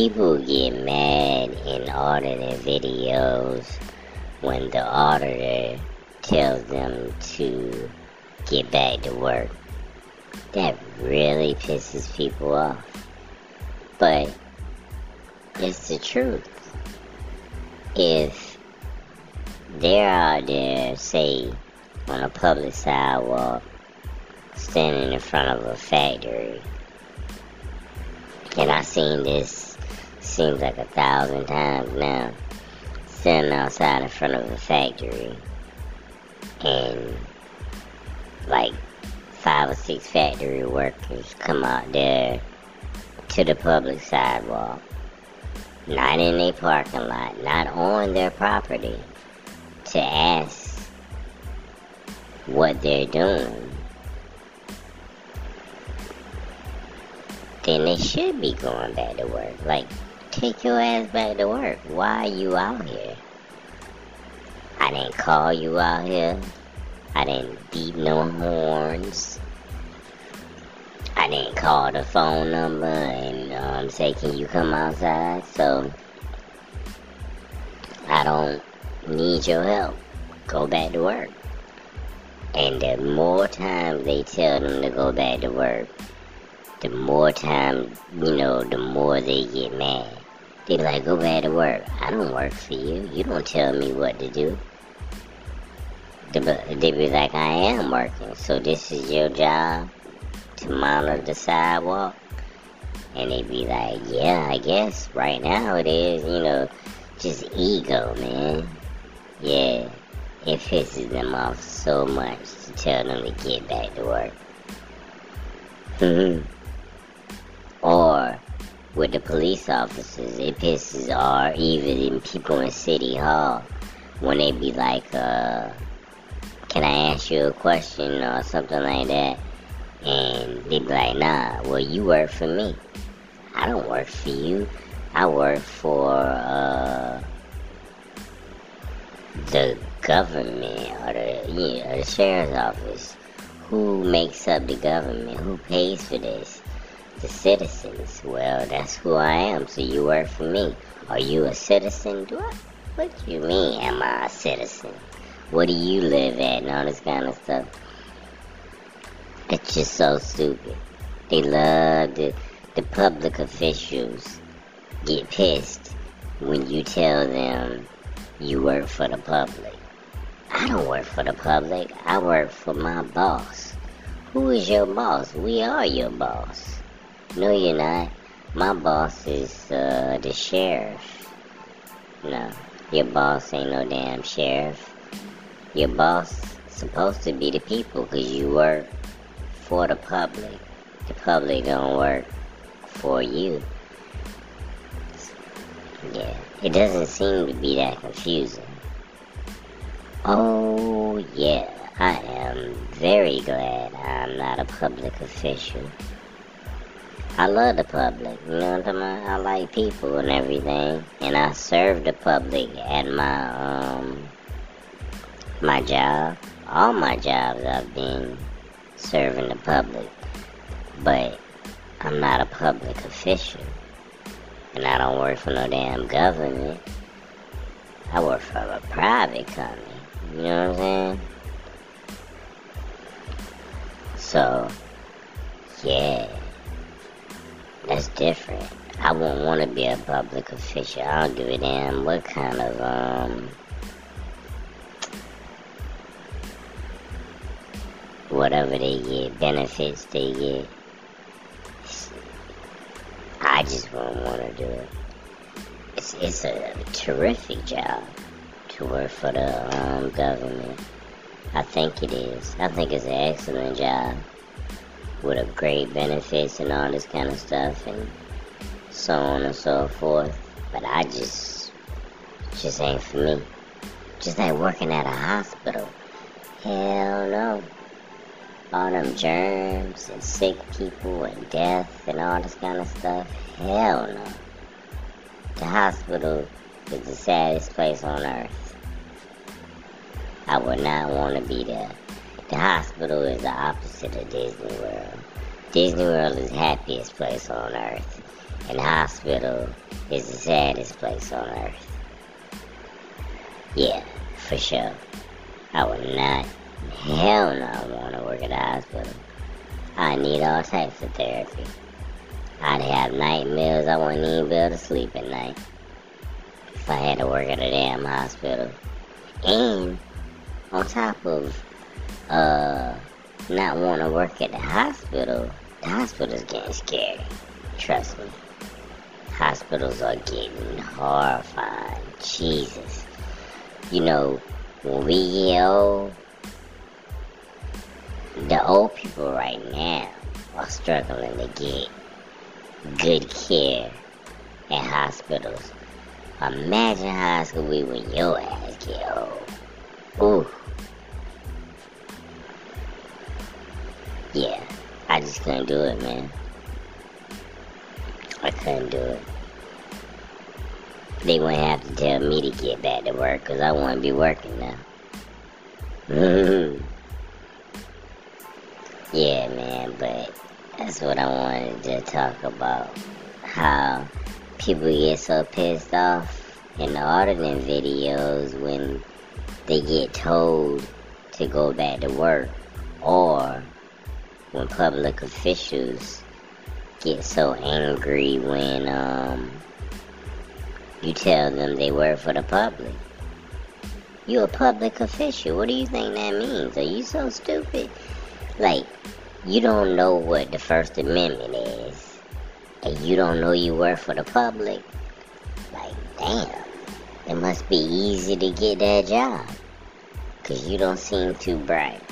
people get mad in auditor videos when the auditor tells them to get back to work. That really pisses people off. But it's the truth. If they're out there, say, on a public sidewalk, standing in front of a factory, and I've seen this seems like a thousand times now, standing outside in front of a factory, and like five or six factory workers come out there to the public sidewalk, not in a parking lot, not on their property, to ask what they're doing, then they should be going back to work. Like, take your ass back to work. Why are you out here? I didn't call you out here. I didn't beep no horns. I didn't call the phone number and um, say, can you come outside? So, I don't need your help. Go back to work. And the more times they tell them to go back to work, the more time, you know, the more they get mad. They be like, go back to work. I don't work for you. You don't tell me what to do. They be like, I am working. So this is your job to monitor the sidewalk? And they be like, yeah, I guess right now it is, you know, just ego, man. Yeah, it pisses them off so much to tell them to get back to work. Hmm. or with the police officers, it pisses or even in people in City Hall when they be like, uh, can I ask you a question or something like that? And they be like, nah, well, you work for me. I don't work for you. I work for uh, the government or the, yeah, the sheriff's office. Who makes up the government? Who pays for this? The citizens. Well, that's who I am, so you work for me. Are you a citizen? Do I? What do you mean, am I a citizen? What do you live at and all this kind of stuff? It's just so stupid. They love the, the public officials get pissed when you tell them you work for the public. I don't work for the public. I work for my boss. Who is your boss? We are your boss. No, you're not. My boss is uh, the sheriff. No, your boss ain't no damn sheriff. Your boss supposed to be the people because you work for the public. The public don't work for you. Yeah, it doesn't seem to be that confusing. Oh, yeah, I am very glad I'm not a public official. I love the public, you know what I'm talking about? I like people and everything, and I serve the public at my, um, my job. All my jobs I've been serving the public, but I'm not a public official. And I don't work for no damn government. I work for a private company. You know what I'm saying? So, yeah, that's different. I wouldn't want to be a public official. I don't give a damn what kind of, um, whatever they get, benefits they get. I just wouldn't want to do it. It's, it's a terrific job to work for the um, government. I think it is. I think it's an excellent job with a great benefits and all this kind of stuff and so on and so forth. But I just, just ain't for me. Just like working at a hospital. Hell no all them germs and sick people and death and all this kind of stuff. Hell no. The hospital is the saddest place on earth. I would not want to be there. The hospital is the opposite of Disney World. Disney World is the happiest place on earth. And hospital is the saddest place on earth. Yeah, for sure. I would not, hell no, want to work at a hospital. I need all types of therapy. I'd have nightmares. I wouldn't even be able to sleep at night if I had to work at a damn hospital. And on top of uh not want to work at the hospital, the hospital's getting scary. Trust me. Hospitals are getting horrifying. Jesus. You know, when we get old, the old people right now are struggling to get good care at hospitals. Imagine how it's gonna be when your ass get old. Ooh. Yeah, I just couldn't do it, man. I couldn't do it. They wouldn't have to tell me to get back to work because I wouldn't be working now. yeah, man, but that's what I wanted to talk about. How people get so pissed off in the auditing videos when they get told to go back to work or when public officials get so angry when um, you tell them they work for the public. You're a public official. What do you think that means? Are you so stupid? Like, you don't know what the First Amendment is, and you don't know you work for the public. Like, damn, it must be easy to get that job, because you don't seem too bright.